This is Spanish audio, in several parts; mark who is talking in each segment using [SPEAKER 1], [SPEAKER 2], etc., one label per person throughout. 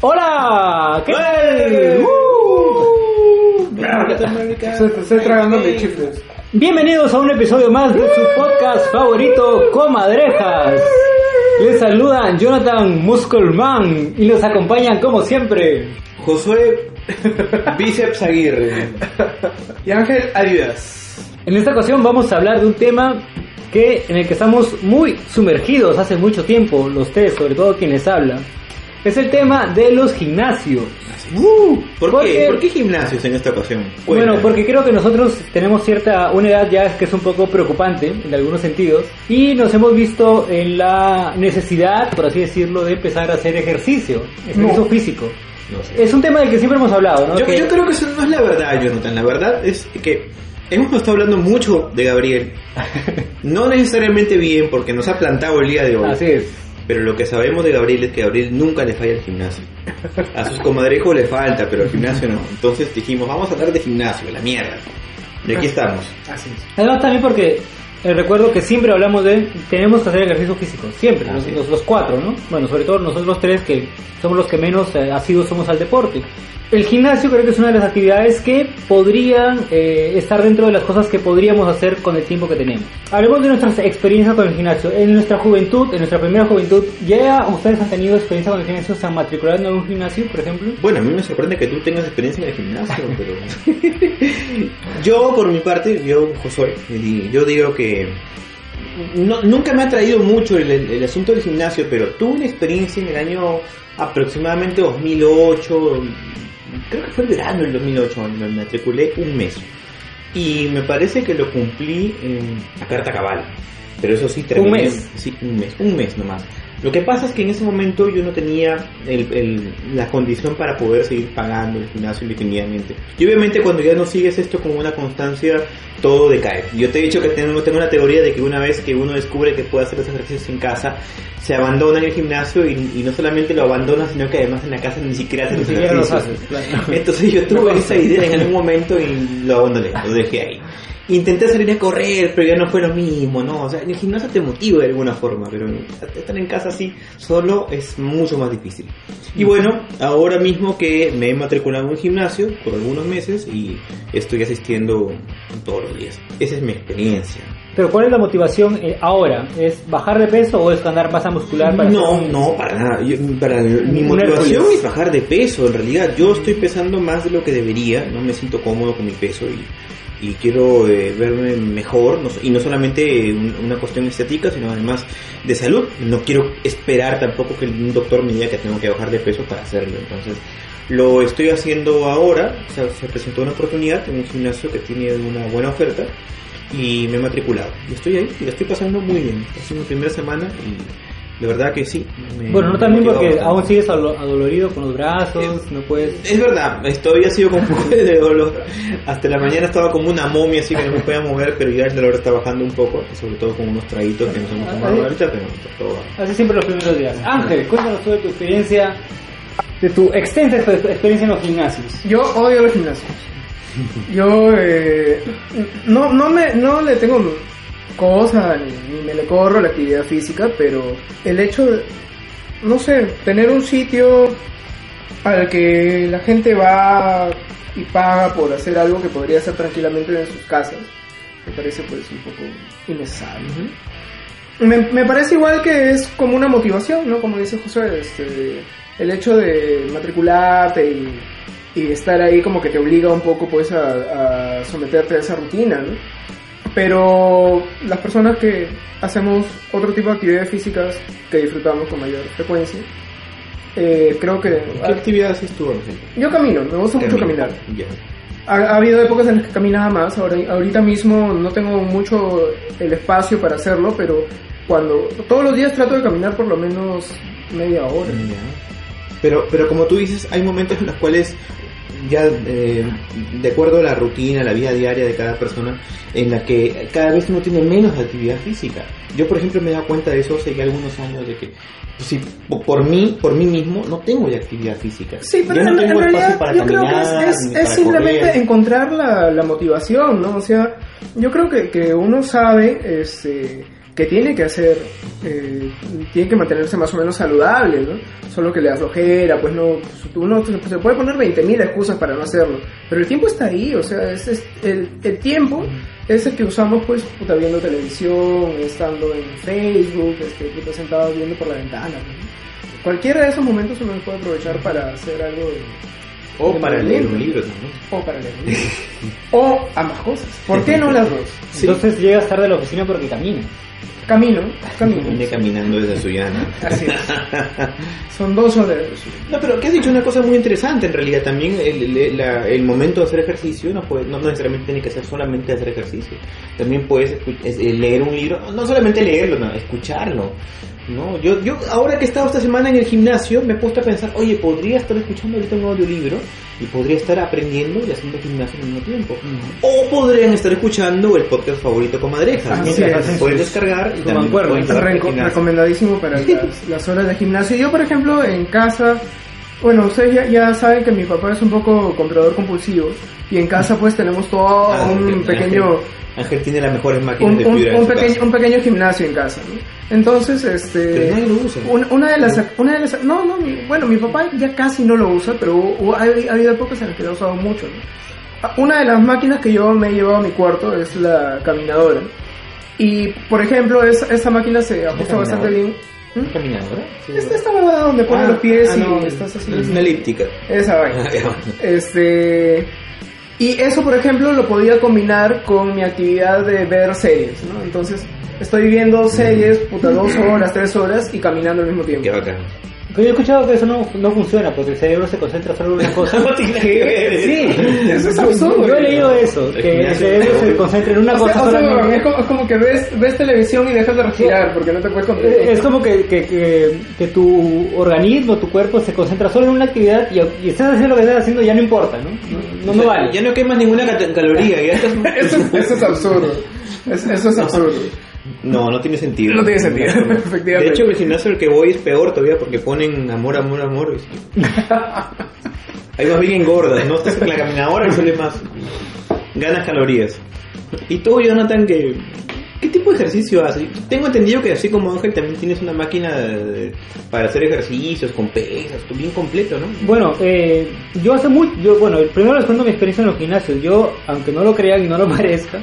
[SPEAKER 1] ¡Hola! ¿Qué tal? ¡Uh!
[SPEAKER 2] Estoy tragando mis chifles.
[SPEAKER 1] Bienvenidos a un episodio más de su podcast favorito, Comadrejas. Les saludan Jonathan Muskelman y nos acompañan como siempre.
[SPEAKER 3] Josué Bíceps Aguirre.
[SPEAKER 2] Y Ángel Adidas.
[SPEAKER 1] En esta ocasión vamos a hablar de un tema que en el que estamos muy sumergidos hace mucho tiempo, los tres, sobre todo quienes hablan. Es el tema de los gimnasios.
[SPEAKER 3] Uh, ¿Por
[SPEAKER 1] ¿Por
[SPEAKER 3] qué? ¿Por qué gimnasios en esta ocasión?
[SPEAKER 1] Bueno, porque creo que nosotros tenemos cierta una edad ya que es un poco preocupante en algunos sentidos y nos hemos visto en la necesidad, por así decirlo, de empezar a hacer ejercicio, ejercicio
[SPEAKER 2] No.
[SPEAKER 1] físico.
[SPEAKER 3] No sé.
[SPEAKER 1] Es un tema del que siempre hemos hablado, ¿no?
[SPEAKER 3] Yo,
[SPEAKER 1] Que-
[SPEAKER 3] yo creo que eso no es la verdad, Jonathan. La verdad es que hemos estado hablando mucho de Gabriel. No necesariamente bien, porque nos ha plantado el día de hoy.
[SPEAKER 1] Así es.
[SPEAKER 3] Pero lo que sabemos de Gabriel es que Gabriel nunca le falla al gimnasio. A sus comadrejos le falta, pero al gimnasio no. Entonces dijimos, vamos a hablar de gimnasio, la mierda. Y aquí estamos.
[SPEAKER 2] Así es.
[SPEAKER 1] Además también porque eh, recuerdo que siempre hablamos de tenemos que hacer ejercicio físico, siempre, los, los- los cuatro, ¿no? Bueno, sobre todo nosotros tres que somos los que menos eh, asiduos somos al deporte. El gimnasio creo que es una de las actividades que podrían eh, estar dentro de las cosas que podríamos hacer con el tiempo que tenemos. Hablemos de nuestras experiencias con el gimnasio. En nuestra juventud, en nuestra primera juventud, ¿ya ustedes han tenido experiencia con el gimnasio? ¿Se han matriculado en algún gimnasio, por ejemplo?
[SPEAKER 3] Bueno, a mí me sorprende que tú tengas experiencia en el gimnasio, pero... yo, por mi parte, yo, Josué, yo digo que... no- nunca me ha traído mucho el, el- el asunto del gimnasio, pero tuve una experiencia en el año aproximadamente 2008, creo que fue el verano del 2008, me matriculé un mes. Y me parece que lo cumplí en- a carta cabal. Pero eso sí, terminé...
[SPEAKER 1] mes?
[SPEAKER 3] Sí, un mes, un mes nomás. Lo que pasa es que en ese momento yo no tenía el- el- la condición para poder seguir pagando el gimnasio indefinidamente. Y obviamente cuando ya no sigues esto con una constancia, todo decae. Yo te he dicho que tengo, tengo una teoría de que una vez que uno descubre que puede hacer los ejercicios en casa, se abandona en el gimnasio y, y no solamente lo abandona, sino que además en la casa ni siquiera hace los ejercicios. Entonces yo tuve esa idea en algún momento y lo abandoné, lo dejé ahí. Intenté salir a correr, pero ya no fue lo mismo, ¿no? O sea, el gimnasio te motiva de alguna forma, pero estar en casa así solo es mucho más difícil. Y bueno, ahora mismo que me he matriculado en un gimnasio por algunos meses y estoy asistiendo todos los días. Esa es mi experiencia.
[SPEAKER 1] Pero ¿cuál es la motivación eh, ahora? ¿Es bajar de peso o es ganar masa muscular? Para
[SPEAKER 3] No,
[SPEAKER 1] hacer
[SPEAKER 3] no, para nada. Yo- para mi motivación es bajar de peso. En realidad, yo estoy pesando más de lo que debería. No me siento cómodo con mi peso y, y quiero eh, verme mejor. no y no solamente un- una cuestión estética, sino además de salud. No quiero esperar tampoco que un doctor me diga que tengo que bajar de peso para hacerlo. Entonces, lo estoy haciendo ahora. O sea, se presentó una oportunidad en un gimnasio que tiene una buena oferta y me he matriculado. Y estoy ahí y la estoy pasando muy bien. Ha sido mi primera semana y de verdad que sí. me-
[SPEAKER 1] Bueno, no también porque
[SPEAKER 3] bastante.
[SPEAKER 1] aún sigues ado- adolorido con los brazos, no puedes...
[SPEAKER 3] Es verdad, estoy así con un poco de dolor. Hasta la mañana estaba como una momia, así que no me podía mover, pero ya el dolor está bajando un poco, sobre todo con unos traguitos que nos hemos tomado ahorita, pero todo va.
[SPEAKER 1] Así siempre los primeros días. Ángel, cuéntanos tú de tu experiencia, de tu extensa exper- experiencia en los gimnasios.
[SPEAKER 2] Yo odio los gimnasios. Yo eh, no, no, me, no le tengo cosa ni, ni me le corro la actividad física, pero el hecho de, no sé, tener un sitio al que la gente va y paga por hacer algo que podría hacer tranquilamente en sus casas, me parece pues un poco innecesario. Me, me parece igual que es como una motivación, ¿no? Como dice José, este, el hecho de matricularte y, y estar ahí como que te obliga un poco pues a, a someterte a esa rutina, ¿no? Pero las personas que hacemos otro tipo de actividades físicas que disfrutamos con mayor frecuencia, eh, creo que...
[SPEAKER 3] ¿Qué actividad haces tú, Ángel?
[SPEAKER 2] Yo camino, me gusta mucho caminar.
[SPEAKER 3] Ya.
[SPEAKER 2] Ha, ha habido épocas en las que caminaba más, ahora, ahorita mismo no tengo mucho el espacio para hacerlo, pero cuando todos los días trato de caminar por lo menos media hora.
[SPEAKER 3] Ya. Pero, pero como tú dices, hay momentos en los cuales ya eh, de acuerdo a la rutina, la vida diaria de cada persona, en la que cada vez uno tiene menos actividad física. Yo, por ejemplo, me he dado cuenta de eso hace ya algunos años, de que pues, si, por mí, por mí mismo, no tengo ya actividad física.
[SPEAKER 2] Sí, pero
[SPEAKER 3] Yo no
[SPEAKER 2] en,
[SPEAKER 3] tengo
[SPEAKER 2] en realidad
[SPEAKER 3] para
[SPEAKER 2] yo creo que es, es, es simplemente
[SPEAKER 3] correr.
[SPEAKER 2] encontrar la, la motivación, ¿no? O sea, yo creo que, que uno sabe este, que tiene que hacer, eh, tiene que mantenerse más o menos saludable, ¿no? Solo que le da flojera, pues no, pues, uno se se puede poner 20.000 excusas para no hacerlo, pero el tiempo está ahí, o sea, es, es- el, el tiempo es el que usamos pues puta, viendo televisión, estando en Facebook, este, puta, sentado viendo por la ventana, ¿no? Cualquiera de esos momentos uno puede aprovechar para hacer algo de,
[SPEAKER 3] O
[SPEAKER 2] de
[SPEAKER 3] para leer un libro también.
[SPEAKER 2] O para leer un libro. o ambas cosas. ¿Por qué no las dos?
[SPEAKER 1] Entonces llegas tarde a la oficina porque caminas.
[SPEAKER 2] Camino, camino.
[SPEAKER 3] Viene caminando desde Suyana.
[SPEAKER 2] Así es. Son dos horas.
[SPEAKER 3] No, pero que has dicho una cosa muy interesante en realidad. También el, el- la- el momento de hacer ejercicio no, puede, no necesariamente tiene que ser solamente hacer ejercicio. También puedes eh, leer un libro, no solamente leerlo, no, escucharlo. ¿No? Yo, yo ahora que he estado esta semana en el gimnasio me he puesto a pensar, oye, podría estar escuchando ahorita un audiolibro y podría estar aprendiendo y haciendo gimnasio al mismo tiempo. O podrían estar escuchando el podcast favorito Comadrejas.
[SPEAKER 2] Así es.
[SPEAKER 1] hacen
[SPEAKER 3] Pueden descargar y también pueden
[SPEAKER 2] Reco- recomendadísimo para las, las horas de gimnasio. Yo, por ejemplo, en casa, bueno, ustedes ya, ya saben que mi papá es un poco comprador compulsivo y en casa pues tenemos todo
[SPEAKER 3] Ah,
[SPEAKER 2] un pequeño...
[SPEAKER 3] Ángel tiene las mejores máquinas
[SPEAKER 2] Un,
[SPEAKER 3] de
[SPEAKER 2] un- un pequeño, un pequeño gimnasio en casa, ¿no? Entonces, este...
[SPEAKER 3] Pero nadie lo usa.
[SPEAKER 2] Una, una de las, una de las, no, no, mi- bueno, mi papá ya casi no lo usa, pero ha, ha habido épocas en las que lo ha usado mucho. ¿no? Una de las máquinas que yo me he llevado a mi cuarto es la caminadora. Y, por ejemplo, esa, esa máquina se ajusta bastante bien. ¿Mm?
[SPEAKER 3] ¿Una caminadora? Sí,
[SPEAKER 2] Esta
[SPEAKER 3] ¿verdad?
[SPEAKER 2] esta huevada donde pones
[SPEAKER 3] Ah,
[SPEAKER 2] los pies
[SPEAKER 3] ah,
[SPEAKER 2] y
[SPEAKER 3] no,
[SPEAKER 2] estás así.
[SPEAKER 3] Es una elíptica.
[SPEAKER 2] Esa vaina.
[SPEAKER 3] Ah.
[SPEAKER 2] Este. Y eso, por ejemplo, lo podía combinar con mi actividad de ver series, ¿no? Entonces, estoy viendo series, puta, dos horas, tres horas y caminando al mismo tiempo.
[SPEAKER 3] Qué bacán.
[SPEAKER 1] Pero yo he escuchado que eso no, no funciona porque el cerebro se concentra solo en una cosa.
[SPEAKER 3] No tiene que ver.
[SPEAKER 1] Sí,
[SPEAKER 2] Eso es absurdo.
[SPEAKER 1] Yo he leído eso, que el cerebro se concentra en una
[SPEAKER 2] O sea,
[SPEAKER 1] cosa
[SPEAKER 2] o sea,
[SPEAKER 1] solamente.
[SPEAKER 2] es, como, es como que ves, ves televisión y dejas de respirar porque no te puedes contener.
[SPEAKER 1] Es como que, que, que, que tu organismo, tu cuerpo se concentra solo en una actividad y, y estás haciendo lo que estás haciendo ya no importa, ¿no? No, no, no vale.
[SPEAKER 3] Ya no quemas ninguna caloría. Ya estás...
[SPEAKER 2] Eso, es- eso es absurdo. Es- eso es absurdo.
[SPEAKER 3] No, no tiene sentido.
[SPEAKER 2] No tiene sentido, efectivamente.
[SPEAKER 3] De hecho, el gimnasio al que voy es peor todavía porque ponen amor, amor, amor. Ahí más bien engordas, ¿no? Estás en la caminadora y sale más. Ganas calorías. Y tú, Jonathan, que... ¿qué tipo de ejercicio haces? Tengo entendido que así como Ángel también tienes una máquina de- para hacer ejercicios con pesas, bien completo, ¿no?
[SPEAKER 1] Bueno, eh, yo hace mucho, yo, bueno, primero les cuento mi experiencia en los gimnasios. Yo, aunque no lo crean y no lo parezca,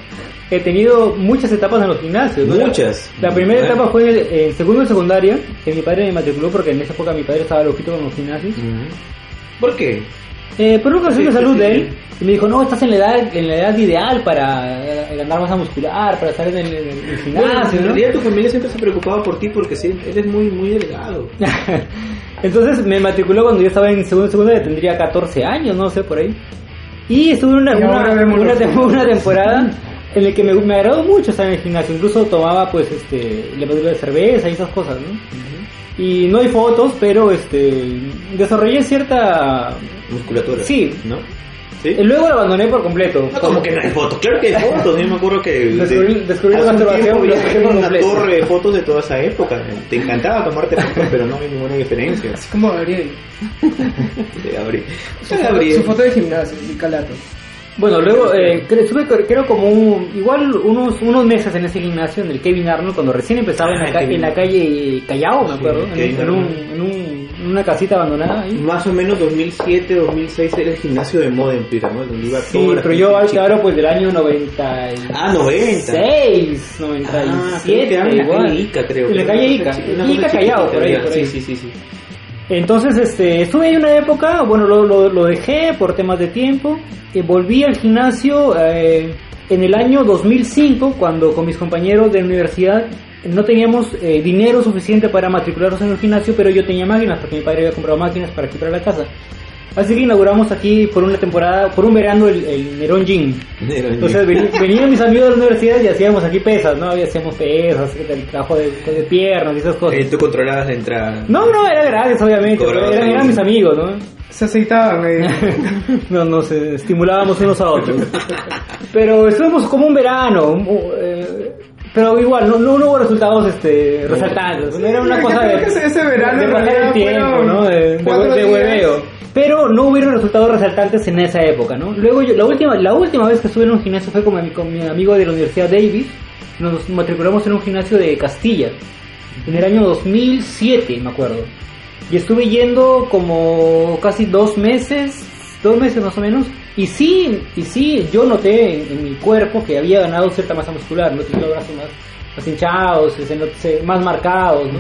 [SPEAKER 1] he tenido muchas etapas en los gimnasios. ¿no?
[SPEAKER 3] Muchas.
[SPEAKER 1] La primera etapa fue en, el, en segundo de secundaria, que mi padre me matriculó porque en esa época mi padre estaba loquito con los gimnasios.
[SPEAKER 3] ¿Por qué?
[SPEAKER 1] Eh, por una cuestión
[SPEAKER 3] Sí,
[SPEAKER 1] de salud
[SPEAKER 3] sí,
[SPEAKER 1] de él, y me dijo, no, estás en la edad, en la edad ideal para eh, ganar masa muscular, para estar en el, en el
[SPEAKER 3] Bueno,
[SPEAKER 1] gimnasio,
[SPEAKER 3] en
[SPEAKER 1] ¿no?
[SPEAKER 3] realidad tu familia siempre se preocupaba por ti porque sí, eres muy, muy delgado.
[SPEAKER 1] Entonces me matriculó cuando yo estaba en segundo secundaria, tendría 14 años, no sé, por ahí. Y estuve en una, una temporada en la que me, me agradó mucho estar en el gimnasio. Incluso tomaba, pues, este, levadura de cerveza y esas cosas, ¿no? Y no hay fotos, pero, este, desarrollé cierta...
[SPEAKER 3] Musculatura.
[SPEAKER 1] Sí.
[SPEAKER 3] ¿No? ¿Sí?
[SPEAKER 1] Y luego lo abandoné por completo.
[SPEAKER 3] No, como que no hay fotos. Claro que hay fotos. Yo me acuerdo que.
[SPEAKER 1] Descubrí- descubrí la masturbación y
[SPEAKER 3] una
[SPEAKER 1] completo.
[SPEAKER 3] torre de fotos de toda esa época. Te encantaba tomarte fotos, pero no hay ninguna diferencia.
[SPEAKER 2] Así como Gabriel.
[SPEAKER 3] De Gabriel.
[SPEAKER 2] Su foto,
[SPEAKER 3] Gabriel.
[SPEAKER 2] su foto de gimnasio, y calato.
[SPEAKER 1] Bueno, luego eh, estuve cre- creo como un- igual unos unos meses en ese gimnasio en el Kevin Arnold cuando recién empezaba en, la,
[SPEAKER 3] Ah,
[SPEAKER 1] en la calle Callao, me
[SPEAKER 3] Sí,
[SPEAKER 1] acuerdo, en,
[SPEAKER 3] Kevin
[SPEAKER 1] un- en un- en un- en una casita abandonada ahí.
[SPEAKER 3] Más o menos 2007, 2006 era el gimnasio de moda en Pira, ¿no? Donde iba
[SPEAKER 1] Sí, pero yo
[SPEAKER 3] chica.
[SPEAKER 1] hablo pues del año 96,
[SPEAKER 3] Ah, 90.
[SPEAKER 1] 97,
[SPEAKER 3] Ah, creo que en
[SPEAKER 1] igual.
[SPEAKER 3] calle Ica, creo.
[SPEAKER 1] En la calle Ica, Ica Callao, por ahí, por ahí.
[SPEAKER 3] Sí, sí, sí, sí.
[SPEAKER 1] Entonces, este, estuve ahí una época, bueno, lo, lo, dejé por temas de tiempo, y volví al gimnasio eh, en el año 2005, cuando con mis compañeros de la universidad no teníamos eh, dinero suficiente para matricularnos en el gimnasio, pero yo tenía máquinas, porque mi padre había comprado máquinas para aquí para la casa. Así que inauguramos aquí por una temporada, por un verano, el, el Nerón Gym. Entonces veni- venían mis amigos de la universidad y hacíamos aquí pesas, ¿no? Y hacíamos pesas, el trabajo de, de piernas y esas cosas.
[SPEAKER 3] Eh, tú controlabas la entrada.
[SPEAKER 1] No, no, era gratis, obviamente. eran, eran mis amigos, ¿no?
[SPEAKER 2] Se aceitaban ahí.
[SPEAKER 1] no, nos eh, estimulábamos unos a otros. Pero estuvimos como un verano, un- eh, pero igual, no, no, no hubo resultados este, resaltantes. Era una cosa de,
[SPEAKER 2] que ese- verano
[SPEAKER 1] de pasar el tiempo, ¿no? De, de, de
[SPEAKER 2] días.
[SPEAKER 1] hueveo. Pero no hubieron resultados resaltantes en esa época, ¿no? Luego yo, la última, la última vez que estuve en un gimnasio fue con mi, con mi amigo de la Universidad Davis. Nos matriculamos en un gimnasio de Castilla. En el año 2007, me acuerdo. Y estuve yendo como casi dos meses, dos meses más o menos. Y sí, y sí, yo noté en, en mi cuerpo que había ganado cierta masa muscular, no tenía los brazos más, más hinchados, más marcados, ¿no?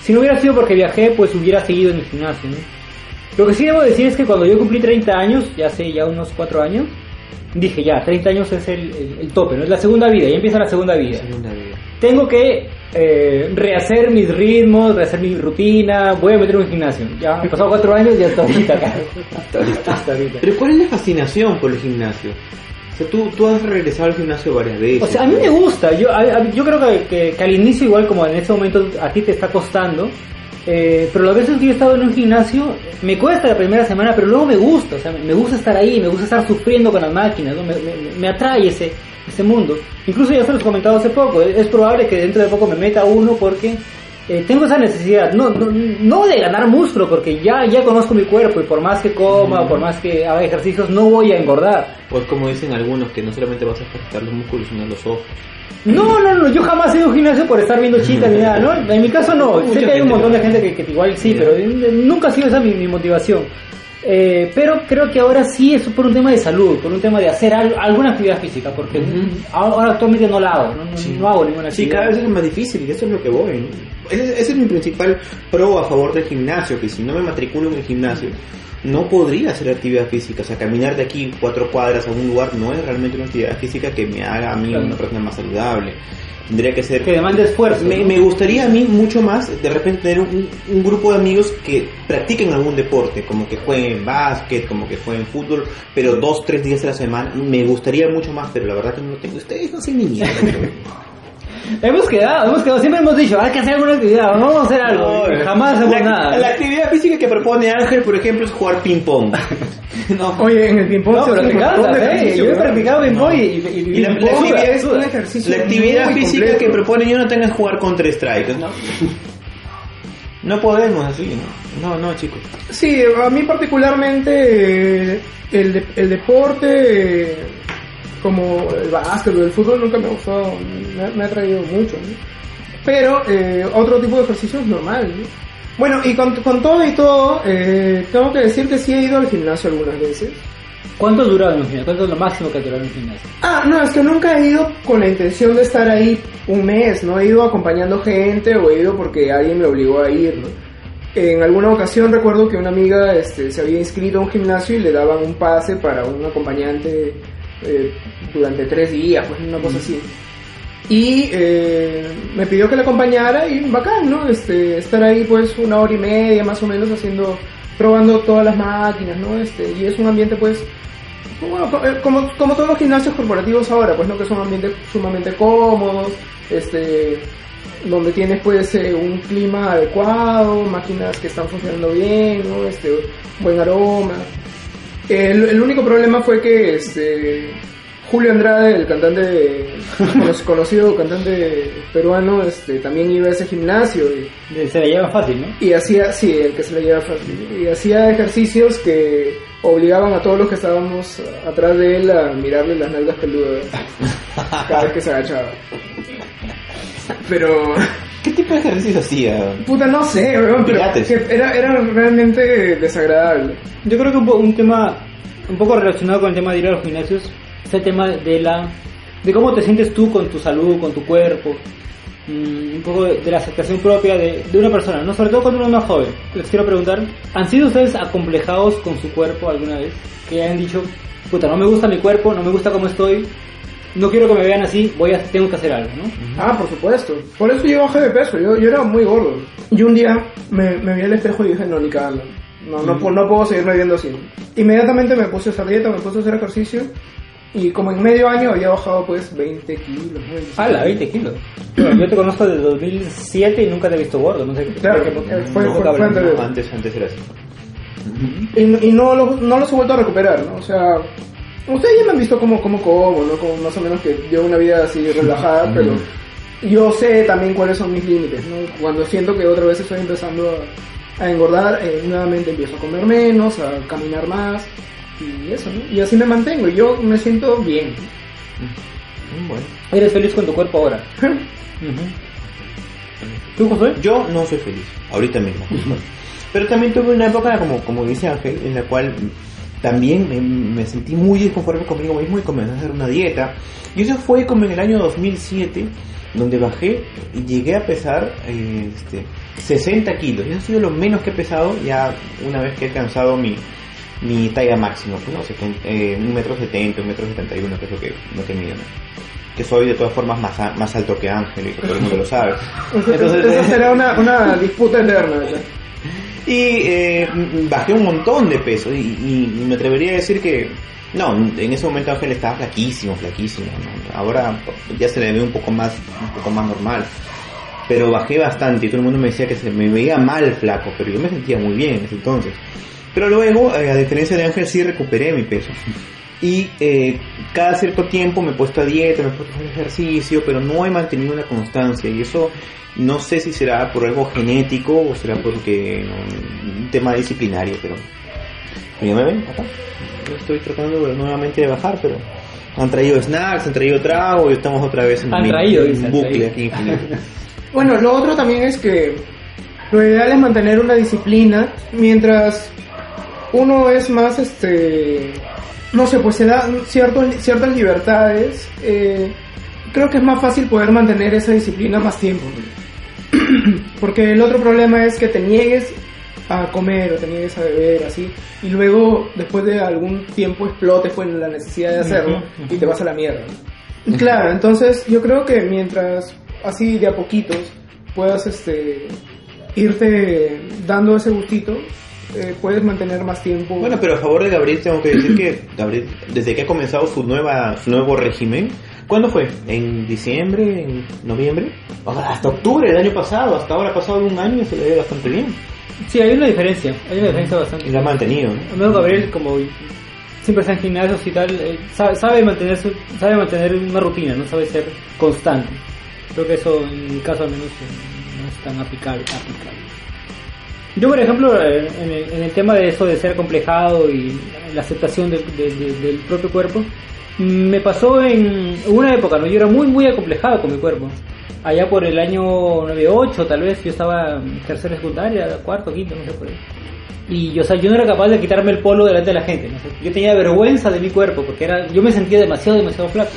[SPEAKER 1] Si no hubiera sido porque viajé, pues hubiera seguido en el gimnasio, ¿no? Lo que sí debo decir es que cuando yo cumplí 30 años, ya hace ya unos 4 años, dije ya, 30 años es el, el- el tope, ¿no? Es la segunda vida, ya empieza la segunda vida
[SPEAKER 3] Segunda vida.
[SPEAKER 1] tengo que eh, rehacer mis ritmos, rehacer mi rutina, voy a meter en un gimnasio. Ya han pasado cuatro años y hasta ahorita, cara. Hasta ahorita.
[SPEAKER 3] Pero ¿cuál es la fascinación por el gimnasio? O sea, tú, tú has regresado al gimnasio varias veces.
[SPEAKER 1] O sea, a mí me gusta. Yo, a- yo creo que, que- que al inicio, igual como en este momento a ti te está costando, eh, pero las veces que yo he estado en un gimnasio, me cuesta la primera semana, pero luego me gusta. O sea, me, gusta estar ahí, me gusta estar sufriendo con las máquinas, me, atrae ese, ese mundo. Incluso ya se los he comentado hace poco. Es probable que dentro de poco me meta uno porque eh, tengo esa necesidad, no, no, no de ganar músculo, porque ya, ya conozco mi cuerpo y por más que coma o por más que haga ejercicios, no voy a engordar.
[SPEAKER 3] O es como dicen algunos, que no solamente vas a ejercitar los músculos, sino los ojos.
[SPEAKER 1] No, no, no, yo jamás he ido a un gimnasio por estar viendo chicas ni nada, ¿no? En mi caso no, sé que hay un montón de gente que, que igual sí,
[SPEAKER 3] Ya.
[SPEAKER 1] pero eh, nunca ha sido esa mi, mi motivación. Eh, pero creo que ahora sí es por un tema de salud, por un tema de hacer al- alguna actividad física, porque ahora actualmente no la hago, no, no, no hago ninguna
[SPEAKER 3] Sí,
[SPEAKER 1] actividad.
[SPEAKER 3] cada vez es más difícil y eso es lo que voy. ¿no? Ese, ese es mi principal pro a favor del gimnasio, que si no me matriculo en el gimnasio, no podría hacer actividad física. O sea, caminar de aquí cuatro cuadras a un lugar no es realmente una actividad física que me haga a mí
[SPEAKER 1] Claro.
[SPEAKER 3] una persona más saludable. Tendría que ser...
[SPEAKER 1] Que demanda esfuerzo.
[SPEAKER 3] Me,
[SPEAKER 1] ¿no?
[SPEAKER 3] me gustaría a mí mucho más de repente tener un, un grupo de amigos que practiquen algún deporte, como que jueguen básquet, como que jueguen fútbol, pero dos, tres días a la semana. Me gustaría mucho más, pero la verdad que no lo tengo. Ustedes no hacen ni mierda.
[SPEAKER 1] Hemos quedado, hemos quedado, siempre hemos dicho, hay que hacer alguna actividad, vamos a hacer algo, y jamás hacemos
[SPEAKER 3] la,
[SPEAKER 1] nada.
[SPEAKER 3] La actividad física que propone Ángel, por ejemplo, es jugar ping-pong. no,
[SPEAKER 2] Oye, en el ping-pong
[SPEAKER 1] No,
[SPEAKER 2] se de
[SPEAKER 1] ¿eh? Yo he practicado ping-pong y, y, y-
[SPEAKER 3] Y la- actividad
[SPEAKER 2] es un ejercicio
[SPEAKER 3] la actividad física
[SPEAKER 2] completo.
[SPEAKER 3] que propone Jonathan es jugar contra Strike. No, no podemos así, ¿no? No, no, chicos.
[SPEAKER 2] Sí, a mí particularmente eh, el, de- el deporte eh, como el básquet o el fútbol nunca me ha gustado, me, ha- me ha traído mucho. ¿no? Pero eh, otro tipo de ejercicio es normal. ¿no? Bueno, y con, con todo y todo, eh, tengo que decir que sí he ido al gimnasio algunas veces.
[SPEAKER 1] ¿Cuánto durado en un gimnasio? ¿Cuánto es lo máximo que durado en un gimnasio?
[SPEAKER 2] Ah, no, es que nunca he ido con la intención de estar ahí un mes, no he ido acompañando gente o he ido porque alguien me obligó a ir, ¿no? En alguna ocasión recuerdo que una amiga este, se había inscrito a un gimnasio y le daban un pase para un acompañante eh, durante tres días, pues una cosa así. Y eh, me pidió que le acompañara y bacán. Este, estar ahí pues una hora y media más o menos haciendo, probando todas las máquinas, ¿no? Este, y es un ambiente pues como, como todos los gimnasios corporativos ahora, pues no que son ambientes sumamente cómodos, este, donde tienes pues eh, un clima adecuado, máquinas que están funcionando bien, ¿no? este, buen aroma. El, el único problema fue que este, Julio Andrade, el cantante, cono- conocido cantante peruano, este, también iba a ese gimnasio y,
[SPEAKER 1] Se la llevan fácil, ¿no?
[SPEAKER 2] y hacía, sí, el que se le lleva fácil, y hacía ejercicios que obligaban a todos los que estábamos atrás de él a mirarle las nalgas peludas cada vez que se agachaba. Pero,
[SPEAKER 3] ¿Qué tipo de ejercicio hacía?
[SPEAKER 2] puta, no sé, weón, pero
[SPEAKER 3] Pilates.
[SPEAKER 2] que era, era realmente desagradable.
[SPEAKER 1] Yo creo que un, po- un tema un poco relacionado con el tema de ir a los gimnasios es el tema de la de cómo te sientes tú con tu salud, con tu cuerpo, mm, un poco de, de la aceptación propia de, de una persona, no sobre todo cuando uno es más joven. Les quiero preguntar, ¿han sido ustedes acomplejados con su cuerpo alguna vez? Que hayan dicho, puta, no me gusta mi cuerpo, no me gusta cómo estoy, no quiero que me vean así, voy a tengo que hacer algo, ¿no?
[SPEAKER 2] Ah, por supuesto. Por eso yo bajé de peso, yo, yo era muy gordo. Y un día me, me vi al espejo y dije, no, ni cagando. No, no, pu- no puedo seguirme viendo así. Inmediatamente me puse a hacer dieta, me puse a hacer ejercicio. Y como en medio año había bajado pues 20 kilos. ¿no? 25.
[SPEAKER 1] ¡Hala, 20 kilos! Yo te conozco desde 2007 y nunca te he visto gordo, no sé qué.
[SPEAKER 2] Claro,
[SPEAKER 1] qué-
[SPEAKER 2] eh, fue-
[SPEAKER 1] no,
[SPEAKER 2] fue- fue antes
[SPEAKER 3] Antes, antes era así.
[SPEAKER 2] Y, y no, los, no los he vuelto a recuperar, ¿no? O sea, ustedes ya me han visto como, como como, ¿no? Como más o menos que llevo una vida así relajada, pero yo sé también cuáles son mis límites, ¿no? Cuando siento que otra vez estoy empezando a, a engordar, eh, nuevamente empiezo a comer menos, a caminar más, y eso, ¿no? Y así me mantengo, y yo me siento bien.
[SPEAKER 3] Mm, Bueno.
[SPEAKER 1] Eres feliz con tu cuerpo ahora. ¿Tú, José?
[SPEAKER 3] Yo no soy feliz, ahorita mismo. Pero también tuve una época, como, como dice Ángel, en la cual también me, me sentí muy desconforme conmigo mismo y comencé a hacer una dieta. Y eso fue como en el año 2007, donde bajé y llegué a pesar eh, este, 60 kilos. Y eso ha sido lo menos que he pesado ya una vez que he alcanzado mi, mi talla máxima, pues, ¿no? Seten- eh, un metro setenta, un metro setenta y uno, que es lo que, lo que mido. Que soy de todas formas más, a- más alto que Ángel y que todo el mundo lo sabe.
[SPEAKER 2] Entonces, esa será una, una disputa eterna. ¿verdad?
[SPEAKER 3] Y eh, bajé un montón de peso y me atrevería a decir que no, en ese momento Ángel estaba flaquísimo, flaquísimo. ¿no? Ahora ya se le ve un poco más, un poco más normal. Pero bajé bastante y todo el mundo me decía que se me veía mal flaco, pero yo me sentía muy bien en ese entonces. Pero luego, eh, a diferencia de Ángel, sí recuperé mi peso. Y eh, cada cierto tiempo me he puesto a dieta, me he puesto a hacer ejercicio, pero no he mantenido una constancia. Y eso no sé si será por algo genético o será porque no, un tema disciplinario, pero, ya me ven acá. Yo estoy tratando nuevamente de bajar, pero han traído snacks, han traído trago y estamos otra vez en
[SPEAKER 1] Han
[SPEAKER 3] un
[SPEAKER 1] dice,
[SPEAKER 3] bucle
[SPEAKER 1] traído.
[SPEAKER 3] aquí infinito.
[SPEAKER 2] Bueno, lo otro también es que lo ideal es mantener una disciplina mientras uno es más, este, no sé, pues se da ciertos, ciertas libertades. eh, creo que es más fácil poder mantener esa disciplina más tiempo. Porque el otro problema es que te niegues a comer o te niegues a beber, así, y luego después de algún tiempo explotes pues la necesidad de hacerlo y te vas a la mierda. Claro, entonces yo creo que mientras así de a poquitos puedas este irte dando ese gustito, eh, puedes mantener más tiempo.
[SPEAKER 3] Bueno, pero a favor de Gabriel tengo que decir que Gabriel, desde que ha comenzado su nueva su nuevo régimen, ¿cuándo fue? ¿En diciembre? ¿En noviembre? Hasta octubre del año pasado, hasta ahora ha pasado un año y se le ve bastante bien.
[SPEAKER 1] Sí, hay una diferencia. Hay una diferencia bastante.
[SPEAKER 3] Y la ha mantenido, ¿no?
[SPEAKER 1] Al menos Gabriel, como siempre está en gimnasios y tal, eh, sabe, sabe mantener su- sabe mantener una rutina, no sabe ser constante. Creo que eso en mi caso al menos eh, no es tan aplicable. aplicable. Yo, por ejemplo, en el, tema de eso de ser complejado y la aceptación de- de- del propio cuerpo, me pasó en una época, ¿no? Yo era muy, muy acomplejado con mi cuerpo. Allá por el año 98, tal vez, yo estaba en tercera secundaria, cuarto, quinto, no sé por ahí. Y yo, o sea, yo no era capaz de quitarme el polo delante de la gente. ¿no? Yo tenía vergüenza de mi cuerpo porque era, yo me sentía demasiado, demasiado flaco.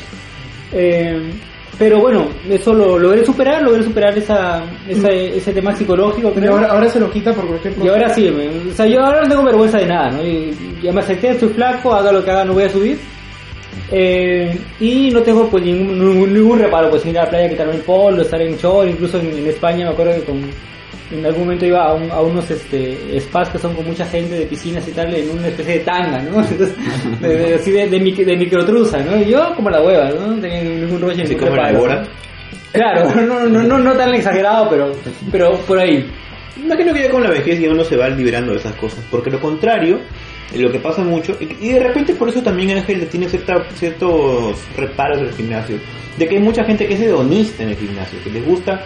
[SPEAKER 1] Eh, pero bueno, eso lo logré superar, logré superar esa, esa- ese tema psicológico,
[SPEAKER 2] y
[SPEAKER 1] creo.
[SPEAKER 2] ahora, ahora se lo quita por cualquier
[SPEAKER 1] Y ahora sí, me- o sea, yo ahora no tengo vergüenza de nada, ¿no? Y, ya me acepté, estoy flaco, haga lo que haga, no voy a subir. Eh, y no tengo pues ningún, ningún, ningún reparo, pues ir a la playa, quitarme el polo, estar en short, incluso en, en España me acuerdo que con, en algún momento iba a, un- a unos este, spas que son con mucha gente de piscinas y tal, en una especie de tanga, ¿no? Entonces, de, de- así de, de, mic- de microtruza, ¿no? Y yo como la hueva, ¿no? No tenía ningún rollo,
[SPEAKER 3] como la.
[SPEAKER 1] Claro, no, no, no, no tan exagerado, pero, pero por ahí.
[SPEAKER 3] Imagino que ya con la vejez ya uno se va liberando de esas cosas, porque lo contrario, lo que pasa mucho, y de repente por eso también Ángel tiene cierta, ciertos reparos del gimnasio, de que hay mucha gente que es hedonista en el gimnasio, que les gusta,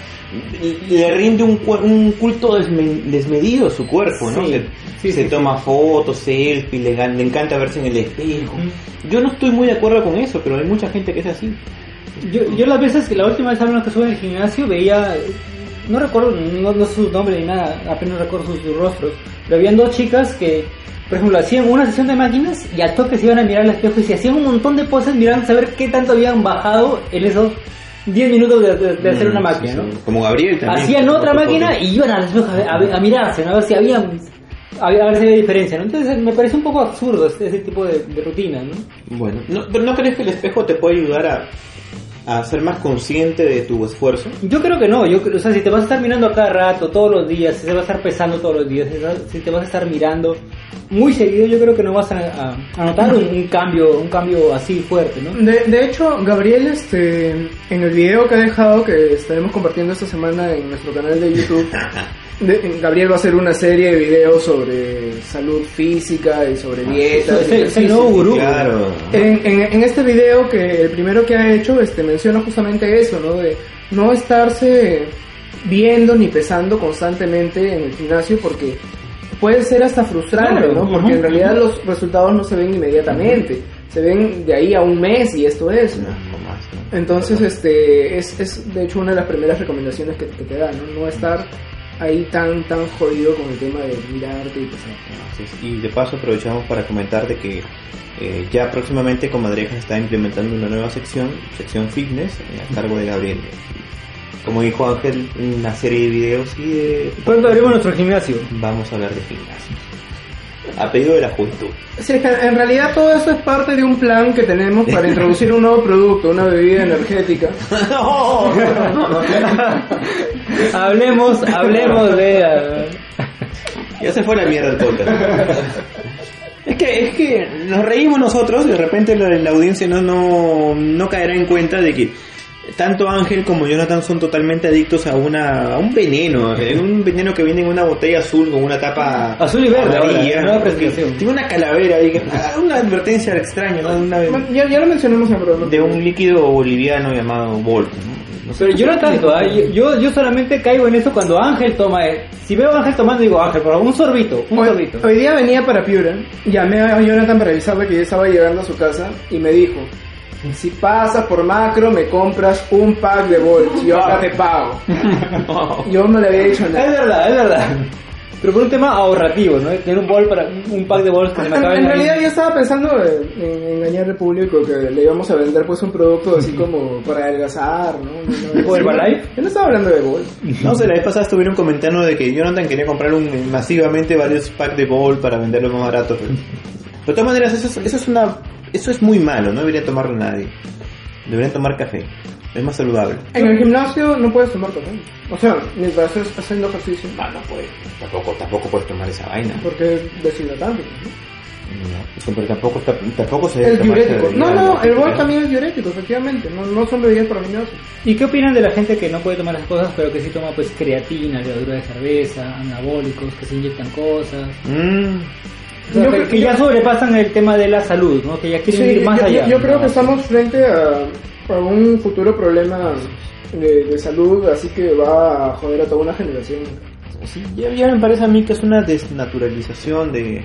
[SPEAKER 3] le rinde un, un culto desme- desmedido a su cuerpo, ¿no?
[SPEAKER 1] Sí,
[SPEAKER 3] se
[SPEAKER 1] sí,
[SPEAKER 3] se
[SPEAKER 1] sí,
[SPEAKER 3] toma fotos, selfies, le, le encanta verse en el espejo.
[SPEAKER 1] Ujú.
[SPEAKER 3] Yo no estoy muy de acuerdo con eso, pero hay mucha gente que es así.
[SPEAKER 1] Yo, yo las veces que la última vez que estuve en el gimnasio veía, no recuerdo, no, no sé sus nombres ni nada, apenas recuerdo sus, sus rostros, pero habían dos chicas que, por ejemplo, hacían una sesión de máquinas y al toque se iban a mirar al espejo y se hacían un montón de poses mirando a saber qué tanto habían bajado en esos 10 minutos de, de- de hacer una
[SPEAKER 3] Mm,
[SPEAKER 1] máquina,
[SPEAKER 3] sí,
[SPEAKER 1] ¿no?
[SPEAKER 3] sí. Como Gabriel también.
[SPEAKER 1] Hacían otra máquina y iban al espejo a, ver- a ver- a mirarse, ¿no? a ver si habían... A ver, a ver si había diferencia, ¿no? Entonces me parece un poco absurdo este- ese tipo de, de rutina, ¿no?
[SPEAKER 3] Bueno, no, pero ¿no crees que el espejo te puede ayudar a, a ser más consciente de tu esfuerzo?
[SPEAKER 1] Yo creo que no, yo, o sea, si te vas a estar mirando a cada rato, todos los días, si te vas a estar pesando todos los días, si te vas a estar mirando muy seguido, yo creo que no vas a, a notar un, un, cambio un cambio así fuerte, ¿no?
[SPEAKER 2] De, de, hecho, Gabriel, este, en el video que ha dejado, que estaremos compartiendo esta semana en nuestro canal de YouTube, Gabriel va a hacer una serie de videos sobre salud física y sobre dieta.
[SPEAKER 1] Es el nuevo gurú.
[SPEAKER 3] Claro.
[SPEAKER 2] En, en, en, este video que el primero que ha hecho este menciona justamente eso, ¿no? De no estarse viendo ni pesando constantemente en el gimnasio porque puede ser hasta frustrante,
[SPEAKER 1] Claro,
[SPEAKER 2] ¿no? Porque en realidad los resultados no se ven inmediatamente, se ven de ahí a un mes y esto es.
[SPEAKER 3] No,
[SPEAKER 2] ¿no?
[SPEAKER 3] no más, ¿no?
[SPEAKER 2] Entonces, este, es, es de hecho una de las primeras recomendaciones que, que te dan, ¿no? No estar ahí tan, tan jodido con el tema de mirarte y pesar.
[SPEAKER 3] Así es. Y de paso aprovechamos para comentarte que eh, ya próximamente Comadreja está implementando una nueva sección, sección fitness, eh, a cargo de Gabriel. Como dijo Ángel, una serie de videos y de...
[SPEAKER 1] Pronto abrimos nuestro gimnasio.
[SPEAKER 3] Vamos a hablar de gimnasio. A pedido de la juventud.
[SPEAKER 2] Sí, es que en realidad todo eso es parte de un plan que tenemos para introducir un nuevo producto, una bebida energética.
[SPEAKER 1] hablemos, hablemos de...
[SPEAKER 3] Ya se fue la mierda el podcast. Es que, es que nos reímos nosotros, de repente la, la audiencia no, no, no caerá en cuenta de que tanto Ángel como Jonathan son totalmente adictos a una a un veneno, eh, un veneno que viene en una botella azul con una tapa
[SPEAKER 1] Azul y verde, ahora,
[SPEAKER 3] amarilla, tiene una calavera una advertencia extraña, ¿no? Una-
[SPEAKER 2] ya, ya lo mencionamos en
[SPEAKER 3] de un líquido boliviano llamado Volt. ¿no? No sé.
[SPEAKER 1] Pero yo no tanto, ¿ah? yo, yo, yo solamente caigo en eso cuando Ángel toma... eh, Si veo a Ángel tomando, digo, Ángel, por un sorbito, un
[SPEAKER 2] Hoy,
[SPEAKER 1] sorbito.
[SPEAKER 2] hoy día venía para Piura, llamé a Jonathan para avisarle que ya estaba llegando a su casa y me dijo, si pasas por macro me compras un pack de Volt, yo acá te pago. Yo no le había dicho
[SPEAKER 1] Es
[SPEAKER 2] nada.
[SPEAKER 1] verdad, es verdad. Pero por un tema ahorrativo, ¿no? Tener un bol para un pack de bols que se me
[SPEAKER 2] En,
[SPEAKER 1] acaben
[SPEAKER 2] en realidad yo estaba pensando en, en engañar al público que le íbamos a vender pues un producto así como para adelgazar, ¿no?
[SPEAKER 1] ¿Tipo Herbalife?
[SPEAKER 2] Yo no estaba hablando de Volt.
[SPEAKER 3] No sé, la vez pasada estuvieron comentando de que Jonathan quería comprar un, masivamente varios packs de bol para venderlos más baratos. Pero, pero de todas maneras, eso es, eso es una eso es muy malo, no debería tomarlo nadie. Deberían tomar café, es más saludable.
[SPEAKER 2] En el gimnasio no puedes tomar café. O sea, mientras estés haciendo ejercicio.
[SPEAKER 3] No, no puedes, tampoco, tampoco puedes tomar esa vaina.
[SPEAKER 2] Porque es deshidratante. ¿no?
[SPEAKER 3] No, eso, pero tampoco, está- tampoco se debe
[SPEAKER 2] Es diurético. No, no, el. Volt también es diurético, efectivamente. No, no son bebidas para gimnasio.
[SPEAKER 1] ¿Y qué opinan de la gente que no puede tomar las cosas, pero que sí toma pues creatina, levadura de cerveza, anabólicos, que se inyectan cosas?
[SPEAKER 3] Mm,
[SPEAKER 1] O sea,
[SPEAKER 2] Yo
[SPEAKER 1] que,
[SPEAKER 2] creo-
[SPEAKER 1] que ya sobrepasan el tema de la salud, ¿no? Que ya quieren ir más
[SPEAKER 2] yo,
[SPEAKER 1] allá.
[SPEAKER 2] yo creo
[SPEAKER 1] ¿no?
[SPEAKER 2] que estamos frente a, a un futuro problema de, de salud, así que va a joder a toda una generación.
[SPEAKER 3] Sí, ya, ya me parece a mí que es una desnaturalización de,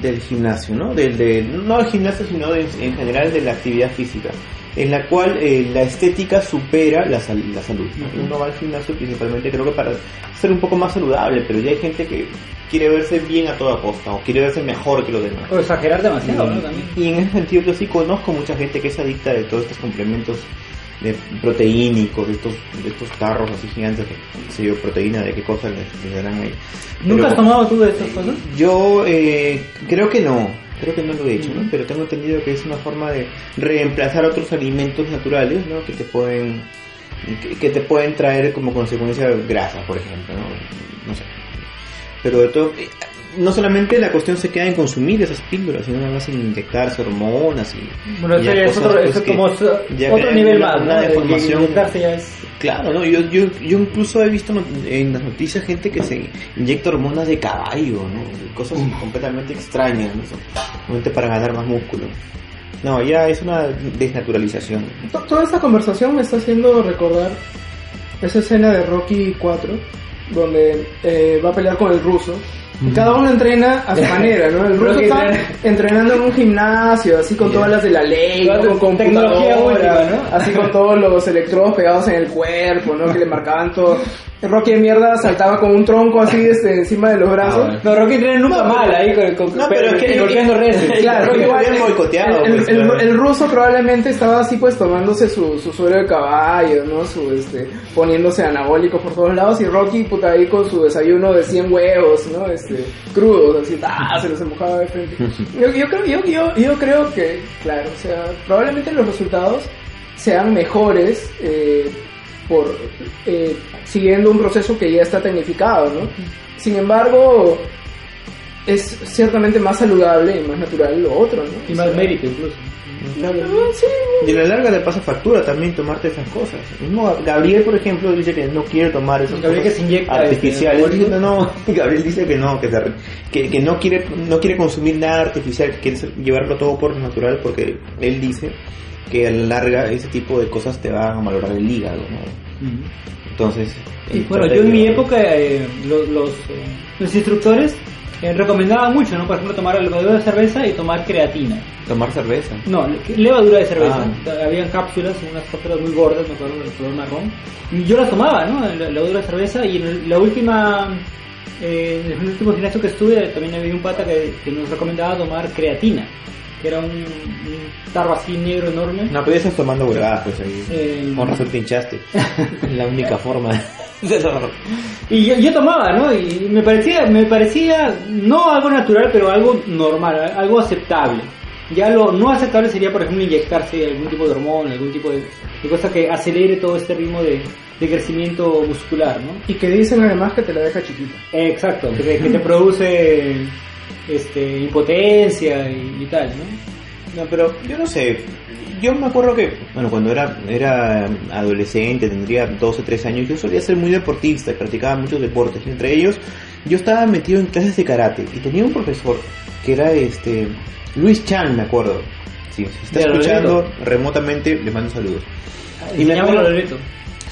[SPEAKER 3] del gimnasio, ¿no? Del, de, no del gimnasio, sino de- en general de la actividad física, en la cual eh, la estética supera la, sal- la salud. ¿no? Uno va al gimnasio principalmente creo que para ser un poco más saludable, pero ya hay gente que quiere verse bien a toda costa o quiere verse mejor que los demás.
[SPEAKER 1] O exagerar demasiado, ¿no? También.
[SPEAKER 3] Y en ese sentido yo sí conozco mucha gente que es adicta de todos estos complementos de proteínicos, de estos, de estos tarros así gigantes, que sé yo, proteína, de qué cosa les, les darán ahí.
[SPEAKER 1] ¿Nunca
[SPEAKER 3] Pero-
[SPEAKER 1] has tomado tú de estas cosas?
[SPEAKER 3] Yo eh, creo que no, creo que no lo he ¿no? pero tengo entendido que es una forma de reemplazar otros alimentos naturales, ¿no? Que te pueden que, que te pueden traer como consecuencia grasa, por ejemplo, ¿no? No sé. Pero de todo, no solamente la cuestión se queda en consumir esas píldoras, sino además en inyectarse hormonas y
[SPEAKER 1] Bueno, eso
[SPEAKER 3] ya
[SPEAKER 1] es otro,
[SPEAKER 3] pues,
[SPEAKER 1] eso es
[SPEAKER 3] que
[SPEAKER 1] como
[SPEAKER 3] ya
[SPEAKER 1] otro
[SPEAKER 3] crean
[SPEAKER 1] nivel
[SPEAKER 3] una-
[SPEAKER 1] más,
[SPEAKER 3] una
[SPEAKER 1] ¿no?
[SPEAKER 3] Deformación.
[SPEAKER 1] inyectarse ya es...
[SPEAKER 3] Claro, ¿no? Yo, yo, yo incluso he visto en las noticias gente que se inyecta hormonas de caballo, ¿no? Cosas completamente extrañas, ¿no? Solamente para ganar más músculo. No, ya es una desnaturalización.
[SPEAKER 2] To- Toda esta conversación me está haciendo recordar esa escena de Rocky 4, donde eh, va a pelear con el ruso. Cada uno entrena a su manera, ¿no? El ruso está
[SPEAKER 1] entrena.
[SPEAKER 2] entrenando en un gimnasio, así con todas las de la ley, ¿no? con
[SPEAKER 1] tecnología
[SPEAKER 2] computadora,
[SPEAKER 1] ¿no?
[SPEAKER 2] así con todos los electrodos pegados en el cuerpo, ¿no? Que le marcaban todo. El Rocky de mierda saltaba con un tronco así este, encima de los brazos.
[SPEAKER 3] bueno.
[SPEAKER 1] No, Rocky entrena nunca mal ahí con, con,
[SPEAKER 3] No, pero es que-
[SPEAKER 1] golpeando redes.
[SPEAKER 2] Claro,
[SPEAKER 3] Rocky
[SPEAKER 2] igual,
[SPEAKER 3] habían boicoteado,
[SPEAKER 2] el,
[SPEAKER 3] pues,
[SPEAKER 2] el-
[SPEAKER 3] claro.
[SPEAKER 2] el ruso probablemente estaba así pues tomándose su, su suero de caballo, ¿no? Su, este, poniéndose anabólicos por todos lados y Rocky puta ahí con su desayuno de 100 huevos, ¿no? Este, crudos, así, ¡ah! se los mojaba de frente. Yo, yo creo, yo, yo, yo creo que, claro, o sea, probablemente los resultados sean mejores eh, por eh, siguiendo un proceso que ya está tecnificado, ¿no? Sin embargo, es ciertamente más saludable y más natural lo otro, ¿no?
[SPEAKER 1] Y más mérito incluso.
[SPEAKER 2] Ah, sí,
[SPEAKER 3] Y a la larga te pasa factura también tomarte esas cosas. Mismo Gabriel, por ejemplo, dice que no quiere tomar esas
[SPEAKER 1] Gabriel
[SPEAKER 3] cosas
[SPEAKER 1] que se inyecta,
[SPEAKER 3] artificiales.
[SPEAKER 1] este,
[SPEAKER 3] no, no, Gabriel dice que no, que, se que, que no quiere no quiere consumir nada artificial, que quiere llevarlo todo por natural porque él dice que a la larga ese tipo de cosas te van a valorar el hígado, ¿no? Entonces,
[SPEAKER 1] bueno, yo en mi época, eh, los, los, eh, los instructores eh, recomendaban mucho, ¿no? Por ejemplo, tomar levadura de cerveza y tomar creatina.
[SPEAKER 3] tomar cerveza.
[SPEAKER 1] No, le- levadura de cerveza.
[SPEAKER 3] Ah.
[SPEAKER 1] Habían cápsulas, unas cápsulas muy gordas, me acuerdo, de color marrón. Y yo las tomaba, ¿no? Levadura de cerveza. Y en la última, eh, en el último gimnasio que estuve, también había un pata que, que nos recomendaba tomar creatina. Que era un, un tarro así negro enorme.
[SPEAKER 3] No, pero ya estás tomando huevadas, pues ahí.
[SPEAKER 1] Eh,
[SPEAKER 3] Con razón te hinchaste. La única forma de hacerlo.
[SPEAKER 1] Y yo, yo tomaba, ¿no? Y me parecía, me parecía no algo natural, pero algo normal, algo aceptable. Ya lo no aceptable sería, por ejemplo, inyectarse algún tipo de hormona, algún tipo de, de cosa que acelere todo este ritmo de, de crecimiento muscular, ¿no?
[SPEAKER 2] Y que dicen además que te la deja chiquita.
[SPEAKER 1] Eh, Exacto, que te, que te produce este, impotencia y, y tal, ¿no?
[SPEAKER 3] No, pero yo no sé. Yo me acuerdo que, bueno, cuando era, era adolescente, tendría 12, 13 años, yo solía ser muy deportista y practicaba muchos deportes. Entre ellos, yo estaba metido en clases de karate y tenía un profesor que era este Luis Chan, me acuerdo. Sí, si está escuchando remotamente, le mando saludos. Y me acuerdo-
[SPEAKER 1] Loreto.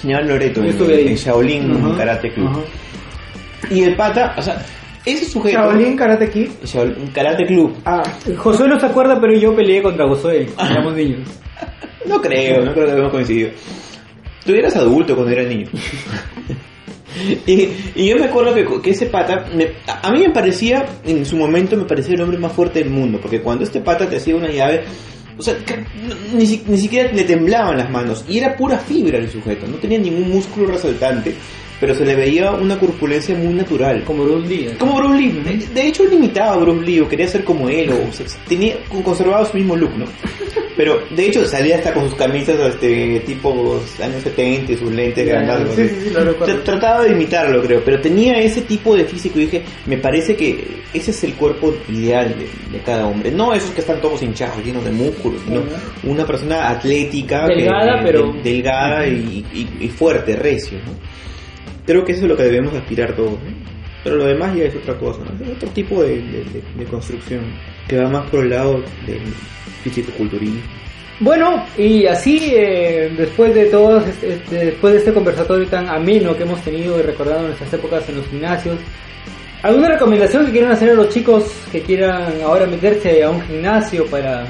[SPEAKER 3] Señor Loreto, en, Shaolin
[SPEAKER 1] Ajá,
[SPEAKER 3] Karate Club. Y el pata, o sea, ese sujeto.
[SPEAKER 2] Shaolin Karate Kid.
[SPEAKER 3] Shaolin Karate Club.
[SPEAKER 2] Ah,
[SPEAKER 1] Josué no se acuerda, pero yo peleé contra Josué. Éramos niños.
[SPEAKER 3] No creo, no creo que hayamos coincidido. Tú eras adulto cuando eras niño. y, y yo me acuerdo que, que ese pata, me- a mí me parecía, en su momento me parecía el hombre más fuerte del mundo, porque cuando este pata te hacía una llave, o sea, ni, ni siquiera le temblaban las manos, y era pura fibra el sujeto, no tenía ningún músculo resaltante, pero se le veía una corpulencia muy natural.
[SPEAKER 1] Como Bruce Lee.
[SPEAKER 3] Como Bruce Lee. De, de hecho, él imitaba a Bruce Lee o quería ser como él, o, o sea, tenía, conservaba su mismo look, ¿no? Pero, de hecho, salía hasta con sus camisas este tipo años 70 y sus lentes
[SPEAKER 1] Ya,
[SPEAKER 3] grandazos.
[SPEAKER 1] sí, sí, sí, recuerdo.
[SPEAKER 3] Tra- Trataba de imitarlo, creo, pero tenía ese tipo de físico y dije, me parece que ese es el cuerpo ideal de, de cada hombre. No esos que están todos hinchados, llenos de músculos, sino una persona atlética, que-
[SPEAKER 1] Delgada, pero-
[SPEAKER 3] del- delgada y, y- y fuerte, recio, ¿no? Creo que eso es lo que debemos aspirar todos, ¿no? Pero lo demás ya es otra cosa, ¿no? Es otro tipo de, de- de- construcción que va más por el lado del físico-culturismo.
[SPEAKER 1] Bueno, y así, eh, después de todo, este, este- después de este conversatorio tan ameno que hemos tenido y recordando nuestras épocas en los gimnasios, ¿alguna recomendación que quieran hacer a los chicos que quieran ahora meterse a un gimnasio para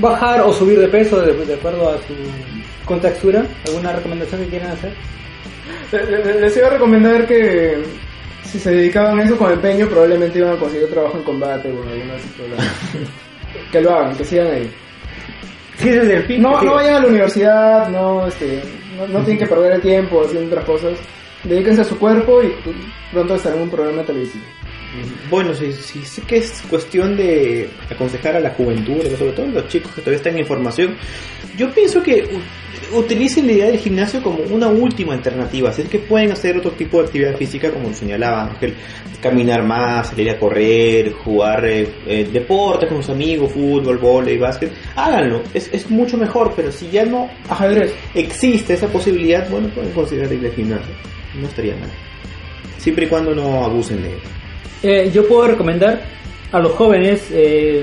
[SPEAKER 1] bajar o subir de peso de, de acuerdo a su contextura? ¿Alguna recomendación que quieran hacer?
[SPEAKER 2] Le- le- les iba a recomendar que si se dedicaban a eso con empeño, probablemente iban a conseguir trabajo en combate o en alguna de esas problemas. que lo hagan, que sigan ahí.
[SPEAKER 1] Sí, desde el fin.
[SPEAKER 2] No,
[SPEAKER 1] sí.
[SPEAKER 2] no vayan a la universidad, no, este, no, no tienen que perder el tiempo haciendo otras cosas. Dedíquense a su cuerpo y pronto estarán en un programa televisivo.
[SPEAKER 3] Bueno, sí, sí, sí que es cuestión de aconsejar a la juventud, sobre todo a los chicos que todavía están en formación. Yo pienso que utilicen la idea del gimnasio como una última alternativa. Si es que pueden hacer otro tipo de actividad física, como señalaba Ángel, caminar más, salir a correr, jugar eh, eh, deportes con sus amigos, fútbol, vóley, básquet, háganlo. Es, es mucho mejor, pero si ya no
[SPEAKER 2] Ajedrez.
[SPEAKER 3] existe esa posibilidad, bueno, pueden considerar ir al gimnasio. No estaría mal. Siempre y cuando no abusen de él.
[SPEAKER 1] Eh, yo puedo recomendar a los jóvenes eh,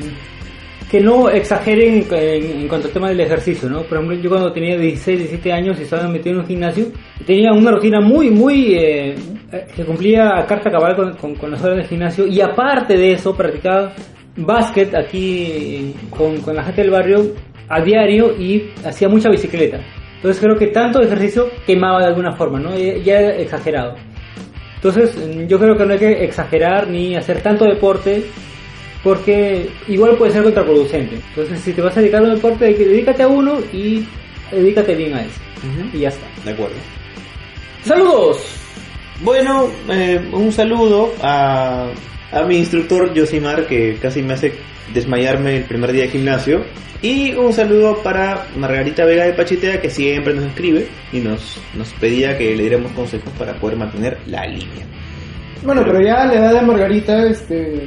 [SPEAKER 1] que no exageren en, en cuanto al tema del ejercicio, ¿no? Por ejemplo, yo cuando tenía 16, 17 años y estaba metido en un gimnasio, tenía una rutina muy, muy... eh, eh, que cumplía a carta cabal con, con- con las horas del gimnasio y aparte de eso practicaba básquet aquí con, con la gente del barrio a diario y hacía mucha bicicleta. Entonces creo que tanto ejercicio quemaba de alguna forma, ¿no? Ya era exagerado. Entonces, yo creo que no hay que exagerar ni hacer tanto deporte porque igual puede ser contraproducente. Entonces, si te vas a dedicar a un deporte, de- dedícate a uno y dedícate bien a eso. Y ya está.
[SPEAKER 3] De acuerdo.
[SPEAKER 1] ¡Saludos!
[SPEAKER 3] Bueno, eh, un saludo a, a mi instructor Josimar, que casi me hace desmayarme el primer día de gimnasio. Y un saludo para Margarita Vega de Pachitea, que siempre nos escribe y nos, nos pedía que le diéramos consejos para poder mantener la línea.
[SPEAKER 2] Bueno, pero ya la edad de Margarita, este,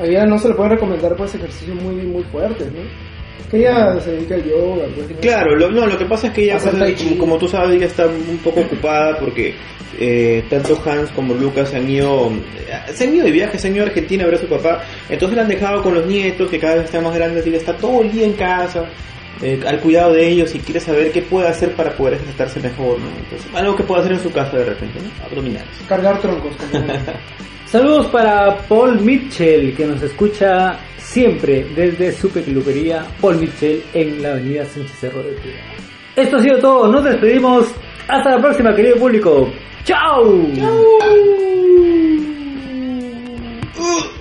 [SPEAKER 2] a ella no se le puede recomendar pues ejercicios muy, muy fuertes, ¿no? Que ella se dedica al yoga. Pues, ¿no?
[SPEAKER 3] Claro, lo, no, lo que pasa es que ella, pues, como, como tú sabes, ella está un poco ocupada porque eh, tanto Hans como Lucas se han ido, se han ido de viaje, se han ido a Argentina a ver a su papá, entonces la han dejado con los nietos que cada vez están más grandes y ella está todo el día en casa. eh, al cuidado de ellos y quiere saber qué puede hacer para poder ejercitarse mejor, ¿no? Entonces, algo que puede hacer en su casa de repente, ¿no? Abdominales.
[SPEAKER 2] Cargar troncos.
[SPEAKER 1] Saludos para Paul Mitchell, que nos escucha siempre desde su peluquería Paul Mitchell en la avenida Sánchez Cerro de Cuba. Esto ha sido todo, nos despedimos. Hasta la próxima, querido público. ¡Chao! Uh.